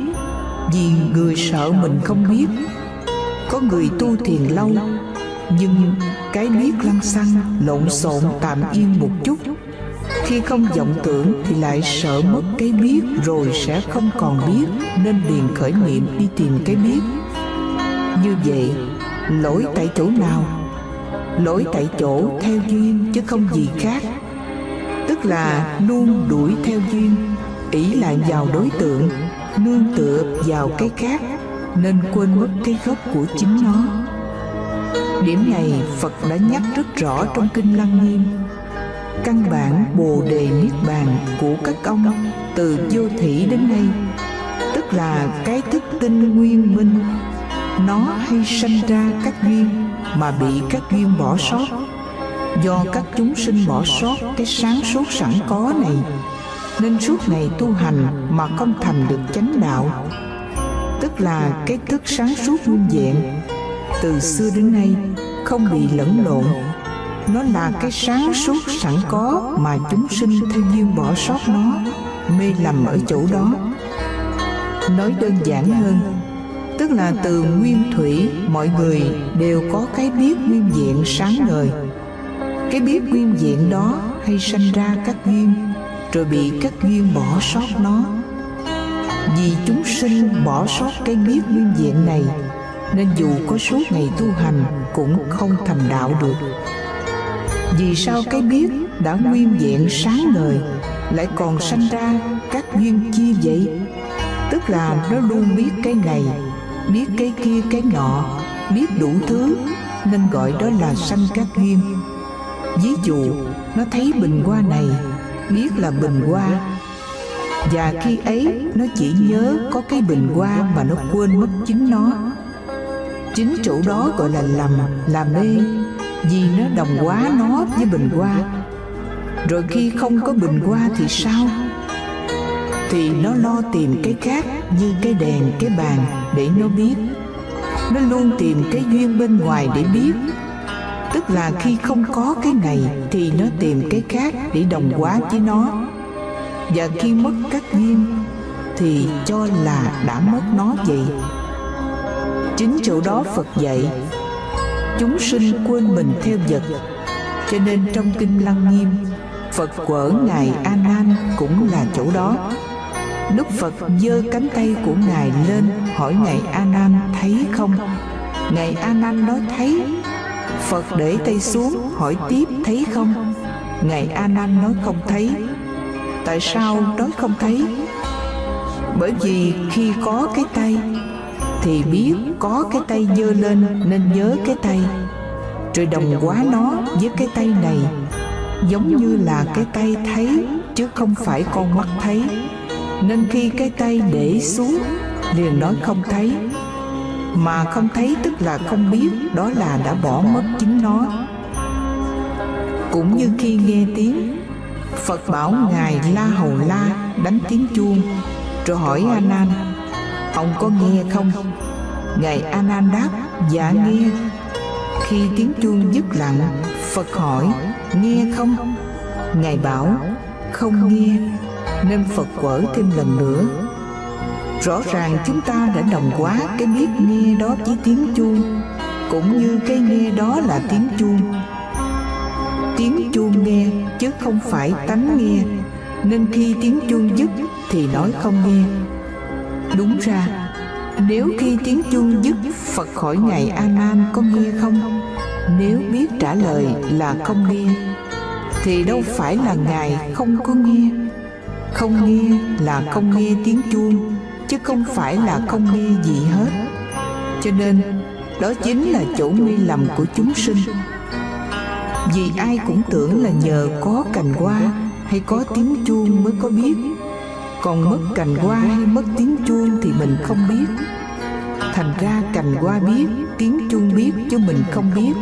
Vì người sợ mình không biết. Có người tu thiền lâu nhưng cái biết lăng xăng, lộn xộn tạm yên một chút. Khi không vọng tưởng thì lại sợ mất cái biết, rồi sẽ không còn biết, nên liền khởi niệm đi tìm cái biết. Như vậy, lỗi tại chỗ nào? Lỗi tại chỗ theo duyên chứ không gì khác. Tức là luôn đuổi theo duyên ỷ lại vào đối tượng, nương tựa vào cái khác, nên quên mất cái gốc của chính nó điểm này phật đã nhắc rất rõ trong kinh lăng nghiêm căn bản bồ đề niết bàn của các ông từ vô thủy đến nay, tức là cái thức tinh nguyên minh, nó hay sanh ra các duyên mà bị các duyên bỏ sót. Do các chúng sinh bỏ sót cái sáng suốt sẵn có này, nên suốt ngày tu hành mà không thành được chánh đạo. Tức là cái thức sáng suốt nguyên vẹn từ xưa đến nay không bị lẫn lộn. nó là cái sáng suốt sẵn có mà chúng sinh theo duyên bỏ sót nó. mê lầm ở chỗ đó. nói đơn giản hơn tức là từ nguyên thủy mọi người đều có cái biết nguyên vẹn sáng ngời cái biết nguyên vẹn đó hay sanh ra các duyên rồi bị các duyên bỏ sót nó. vì chúng sinh bỏ sót cái biết nguyên vẹn này nên dù có suốt ngày tu hành cũng không thành đạo được. Vì sao cái biết đã nguyên vẹn sáng ngời, lại còn sanh ra các duyên chi vậy? Tức là nó luôn biết cái này, biết cái kia cái nọ, biết đủ thứ, nên gọi đó là sanh các duyên. Ví dụ, nó thấy bình hoa này, biết là bình hoa. Và khi ấy, nó chỉ nhớ có cái bình hoa mà nó quên mất chính nó chính chỗ đó gọi là lầm, là mê. Vì nó đồng hóa nó với bình hoa. Rồi khi không có bình hoa thì sao? Thì nó lo tìm cái khác như cái đèn, cái bàn để nó biết. Nó luôn tìm cái duyên bên ngoài để biết. Tức là khi không có cái này thì nó tìm cái khác để đồng hóa với nó. Và khi mất các duyên thì cho là đã mất nó vậy chính chỗ đó phật dạy. Chúng sinh quên mình theo vật. Cho nên trong kinh lăng nghiêm, phật quở ngài a nan cũng là chỗ đó. Đức phật giơ cánh tay của ngài lên, hỏi ngài a nan thấy không? Ngài a nan nói thấy. Phật để tay xuống, hỏi tiếp thấy không? Ngài a nan nói không thấy. Tại sao nói không thấy? Bởi vì khi có cái tay thì biết có cái tay giơ lên nên nhớ cái tay. Rồi đồng hóa nó với cái tay này, giống như là cái tay thấy, chứ không phải con mắt thấy. Nên khi cái tay để xuống, liền nói không thấy. Mà không thấy tức là không biết đó là đã bỏ mất chính nó. Cũng như khi nghe tiếng, phật bảo ngài la hầu la đánh tiếng chuông, rồi hỏi a nan ông có nghe không? Ngài a nan đáp dạ nghe. Khi tiếng chuông dứt lặng, phật hỏi, nghe không? Ngài bảo, không nghe. Nên phật quở thêm lần nữa, rõ ràng chúng ta đã đồng hóa cái biết nghe đó với tiếng chuông, cũng như cái nghe đó là tiếng chuông. Tiếng chuông nghe, chứ không phải tánh nghe. Nên khi tiếng chuông dứt thì nói không nghe đúng ra, nếu khi tiếng chuông dứt, phật khỏi ngày a nan có nghe không? Nếu biết trả lời là không nghe, thì đâu phải là ngài không có nghe. Không nghe là không nghe tiếng chuông, chứ không phải là không nghe gì hết. Cho nên, đó chính là chỗ nguy lầm của chúng sinh. Vì ai cũng tưởng là nhờ có cành hoa hay có tiếng chuông mới có biết còn mất cành hoa hay mất tiếng chuông thì mình không biết. Thành ra cành hoa biết tiếng chuông biết chứ mình không biết.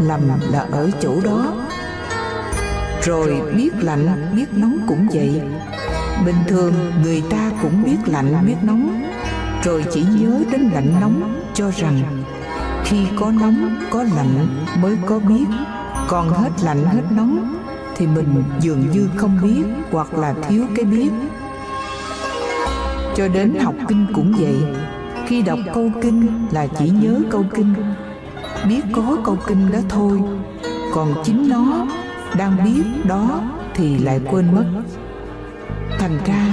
lầm là ở chỗ đó. rồi biết lạnh biết nóng cũng vậy. bình thường người ta cũng biết lạnh biết nóng. Rồi chỉ nhớ đến lạnh nóng cho rằng khi có nóng có lạnh mới có biết. còn hết lạnh hết nóng thì mình dường như không biết hoặc là thiếu cái biết cho đến học kinh cũng vậy. Khi đọc câu kinh là chỉ nhớ câu kinh. Biết có câu kinh đó thôi. Còn chính nó, đang biết đó thì lại quên mất. Thành ra,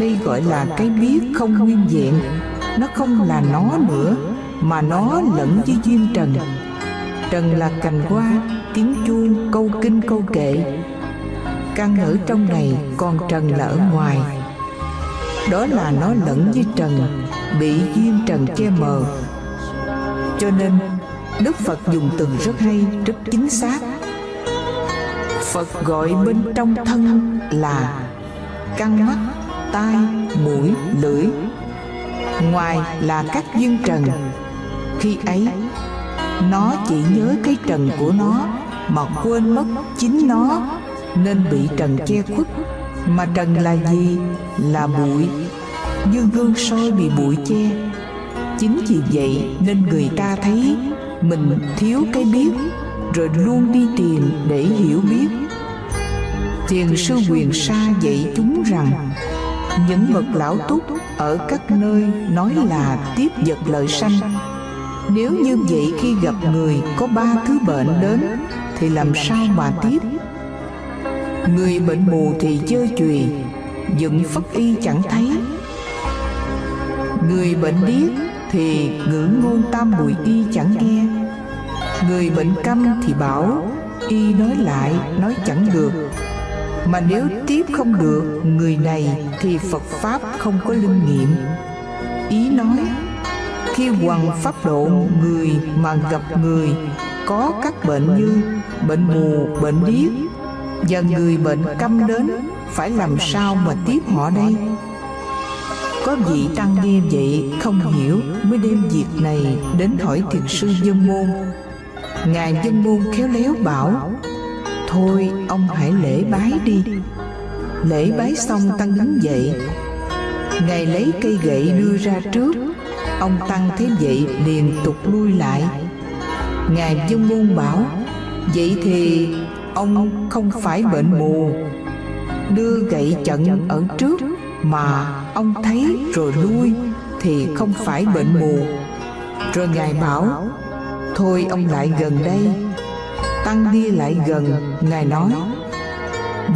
đây gọi là cái biết không nguyên vẹn. Nó không là nó nữa, mà nó lẫn với duyên trần. Trần là cành hoa, tiếng chuông, câu kinh, câu kệ. Căn ở trong này, còn trần là ở ngoài đó là nó lẫn với trần, bị duyên trần che mờ. Cho nên, đức phật dùng từ rất hay, rất chính xác. Phật gọi bên trong thân là căn mắt, tai, mũi, lưỡi. Ngoài là các duyên trần, khi ấy, nó chỉ nhớ cái trần của nó mà quên mất chính nó, nên bị trần che khuất mà trần là gì? Là bụi. Như gương soi bị bụi che. Chính vì vậy nên người ta thấy mình thiếu cái biết, rồi luôn đi tìm để hiểu biết. Thiền sư quyền sa dạy chúng rằng, những bậc lão túc ở các nơi nói là tiếp vật lợi sanh. Nếu như vậy khi gặp người có ba thứ bệnh đến, thì làm sao mà tiếp? Người bệnh mù thì chơi chùy, dựng phất y chẳng thấy. Người bệnh điếc thì ngữ ngôn tam bùi y chẳng nghe. Người bệnh câm thì bảo, y nói lại, nói chẳng được. Mà nếu tiếp không được, người này thì phật pháp không có linh nghiệm. Ý nói, khi hoàng pháp độ người mà gặp người, có các bệnh như bệnh mù bệnh điếc và người bệnh câm đến phải làm sao mà tiếp họ đây? Có vị tăng nghe vậy không hiểu mới đem việc này đến hỏi thiền sư dân môn. Ngài dân môn khéo léo bảo, thôi, ông hãy lễ bái đi. Lễ bái xong tăng đứng dậy. Ngài lấy cây gậy đưa ra trước. Ông tăng thế vậy liền tục lui lại. Ngài dân môn bảo, vậy thì ông không phải bệnh mù. Đưa gậy chận ở trước mà ông thấy rồi lui thì không phải bệnh mù. Rồi ngài bảo, thôi ông lại gần đây. Tăng đi lại gần, ngài nói,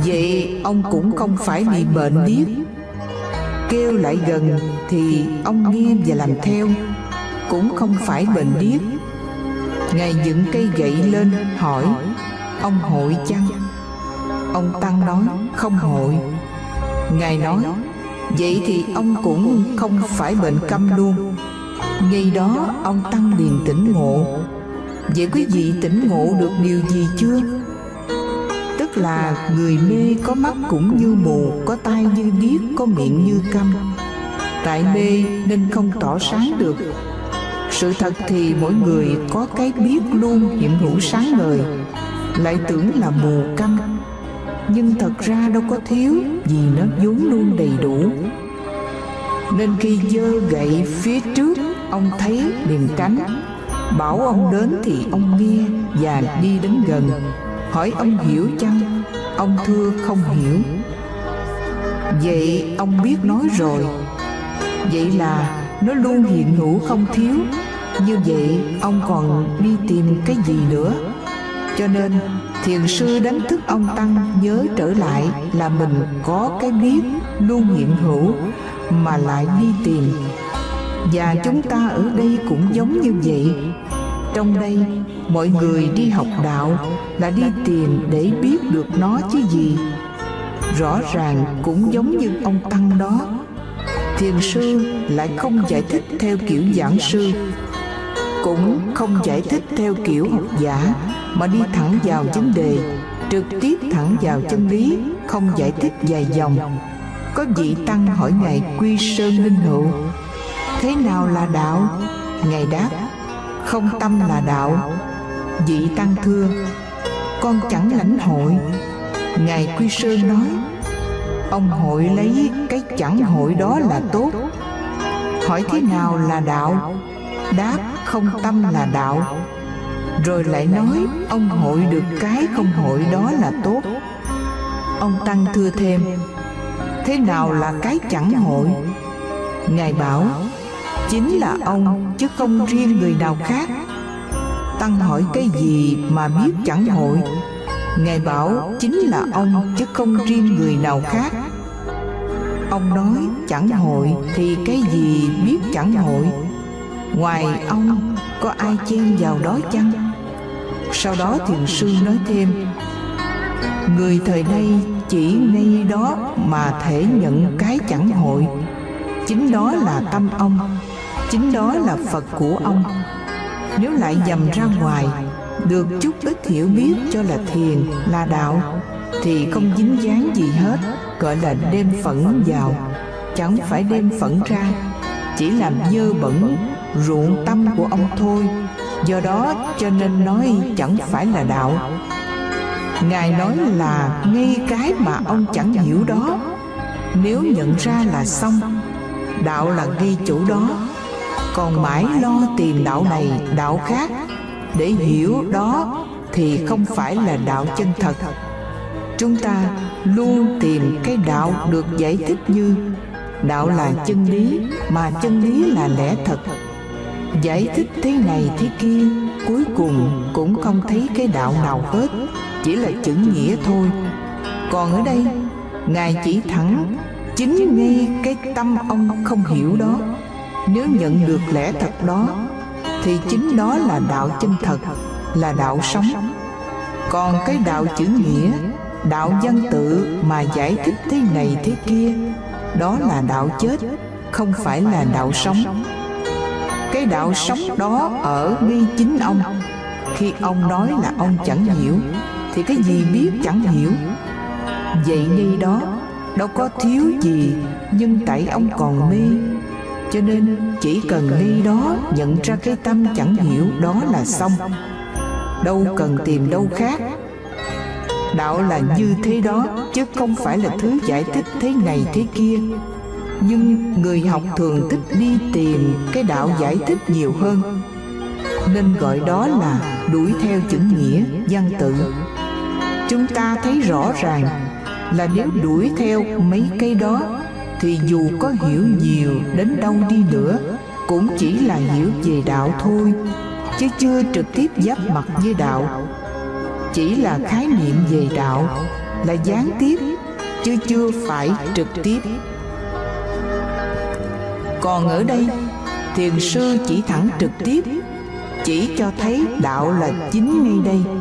vậy ông cũng không phải bị bệnh điếc. Kêu lại gần thì ông nghe và làm theo, cũng không phải bệnh điếc. Ngài dựng cây gậy lên, hỏi ông hội chăng? Ông tăng nói, không hội. Ngài nói, vậy thì ông cũng không phải bệnh câm luôn. Ngay đó, ông tăng liền tỉnh ngộ. Vậy quý vị tỉnh ngộ được điều gì chưa? Tức là người mê có mắt cũng như mù, có tai như điếc, có miệng như câm. Tại mê nên không tỏ sáng được. Sự thật thì mỗi người có cái biết luôn hiện hữu sáng ngời lại tưởng là mù căng. Nhưng thật ra đâu có thiếu vì nó vốn luôn đầy đủ. Nên khi dơ gậy phía trước, ông thấy liền tránh. Bảo ông đến thì ông nghe và đi đến gần. Hỏi ông hiểu chăng? Ông thưa không hiểu. Vậy ông biết nói rồi. Vậy là nó luôn hiện hữu không thiếu. Như vậy ông còn đi tìm cái gì nữa? Cho nên, thiền sư đánh thức ông tăng nhớ trở lại là mình có cái biết luôn hiện hữu mà lại đi tìm. Và chúng ta ở đây cũng giống như vậy. Trong đây, mọi người đi học đạo là đi tìm để biết được nó chứ gì. Rõ ràng cũng giống như ông tăng đó. Thiền sư lại không giải thích theo kiểu giảng sư, cũng không giải thích theo kiểu học giả mà đi thẳng vào vấn đề, trực tiếp thẳng vào chân lý, không giải thích dài dòng. Có vị tăng hỏi ngài quy sơn linh hữu, thế nào là đạo? Ngài đáp, không tâm là đạo. Vị tăng thưa, con chẳng lãnh hội. Ngài quy sơn nói, ông hội lấy cái chẳng hội đó là tốt. Hỏi thế nào là đạo? Đáp, không tâm là đạo rồi lại nói, ông hội được cái không hội đó là tốt. Ông tăng thưa thêm, thế nào là cái chẳng hội? Ngài bảo, chính là ông, chứ không riêng người nào khác. Tăng hỏi, cái gì mà biết chẳng hội? Ngài bảo, chính là ông, chứ không riêng người nào khác. Ông nói, chẳng hội thì cái gì biết chẳng hội? Ngoài ông, có ai chen vào đó chăng? Sau đó thiền sư nói thêm, người thời nay chỉ ngay đó mà thể nhận cái chẳng hội. Chính đó là tâm ông, chính đó là phật của ông. Nếu lại dầm ra ngoài, được chút ít hiểu biết cho là thiền, là đạo, thì không dính dáng gì hết, gọi là đem phẫn vào. Chẳng phải đem phẫn ra, chỉ làm dơ bẩn ruộng tâm của ông thôi do đó cho nên nói chẳng phải là đạo. Ngài nói là ngay cái mà ông chẳng hiểu đó. Nếu nhận ra là xong, đạo là ngay chỗ đó. Còn mãi lo tìm đạo này, đạo khác. Để hiểu đó thì không phải là đạo chân thật. Chúng ta luôn tìm cái đạo được giải thích như, đạo là chân lý mà chân lý là lẽ thật giải thích thế này thế kia, cuối cùng cũng không thấy cái đạo nào hết, chỉ là chữ nghĩa thôi. Còn ở đây, ngài chỉ thẳng, chính ngay cái tâm ông không hiểu đó. Nếu nhận được lẽ thật đó, thì chính đó là đạo chân thật, là đạo sống. Còn cái đạo chữ nghĩa, đạo văn tự mà giải thích thế này thế kia, đó là đạo chết, không phải là đạo sống cái đạo sống đó ở ngay chính ông. Khi ông nói là ông chẳng hiểu, thì cái gì biết chẳng hiểu. Vậy ngay đó, đâu có thiếu gì, nhưng tại ông còn mê. Cho nên chỉ cần ngay đó nhận ra cái tâm chẳng hiểu, đó là xong. Đâu cần tìm đâu khác. Đạo là như thế đó, chứ không phải là thứ giải thích thế này thế kia nhưng người học thường thích đi tìm cái đạo giải thích nhiều hơn. Nên gọi đó là đuổi theo chữ nghĩa, văn tự. Chúng ta thấy rõ ràng là nếu đuổi theo mấy cái đó, thì dù có hiểu nhiều đến đâu đi nữa, cũng chỉ là hiểu về đạo thôi, chứ chưa trực tiếp giáp mặt với đạo. Chỉ là khái niệm về đạo, là gián tiếp, chứ chưa phải trực tiếp còn ở đây, thiền sư chỉ thẳng trực tiếp, chỉ cho thấy đạo là chính ngay đây,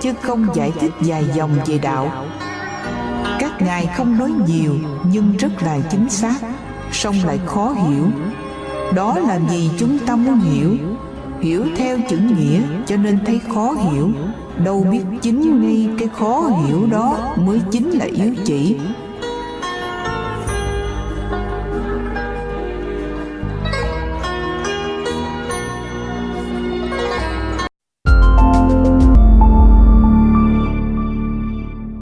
chứ không giải thích dài dòng về đạo. Các ngài không nói nhiều, nhưng rất là chính xác, song lại khó hiểu. Đó là vì chúng ta muốn hiểu hiểu theo chữ nghĩa, cho nên thấy khó hiểu. Đâu biết chính ngay cái khó hiểu đó mới chính là yếu chỉ.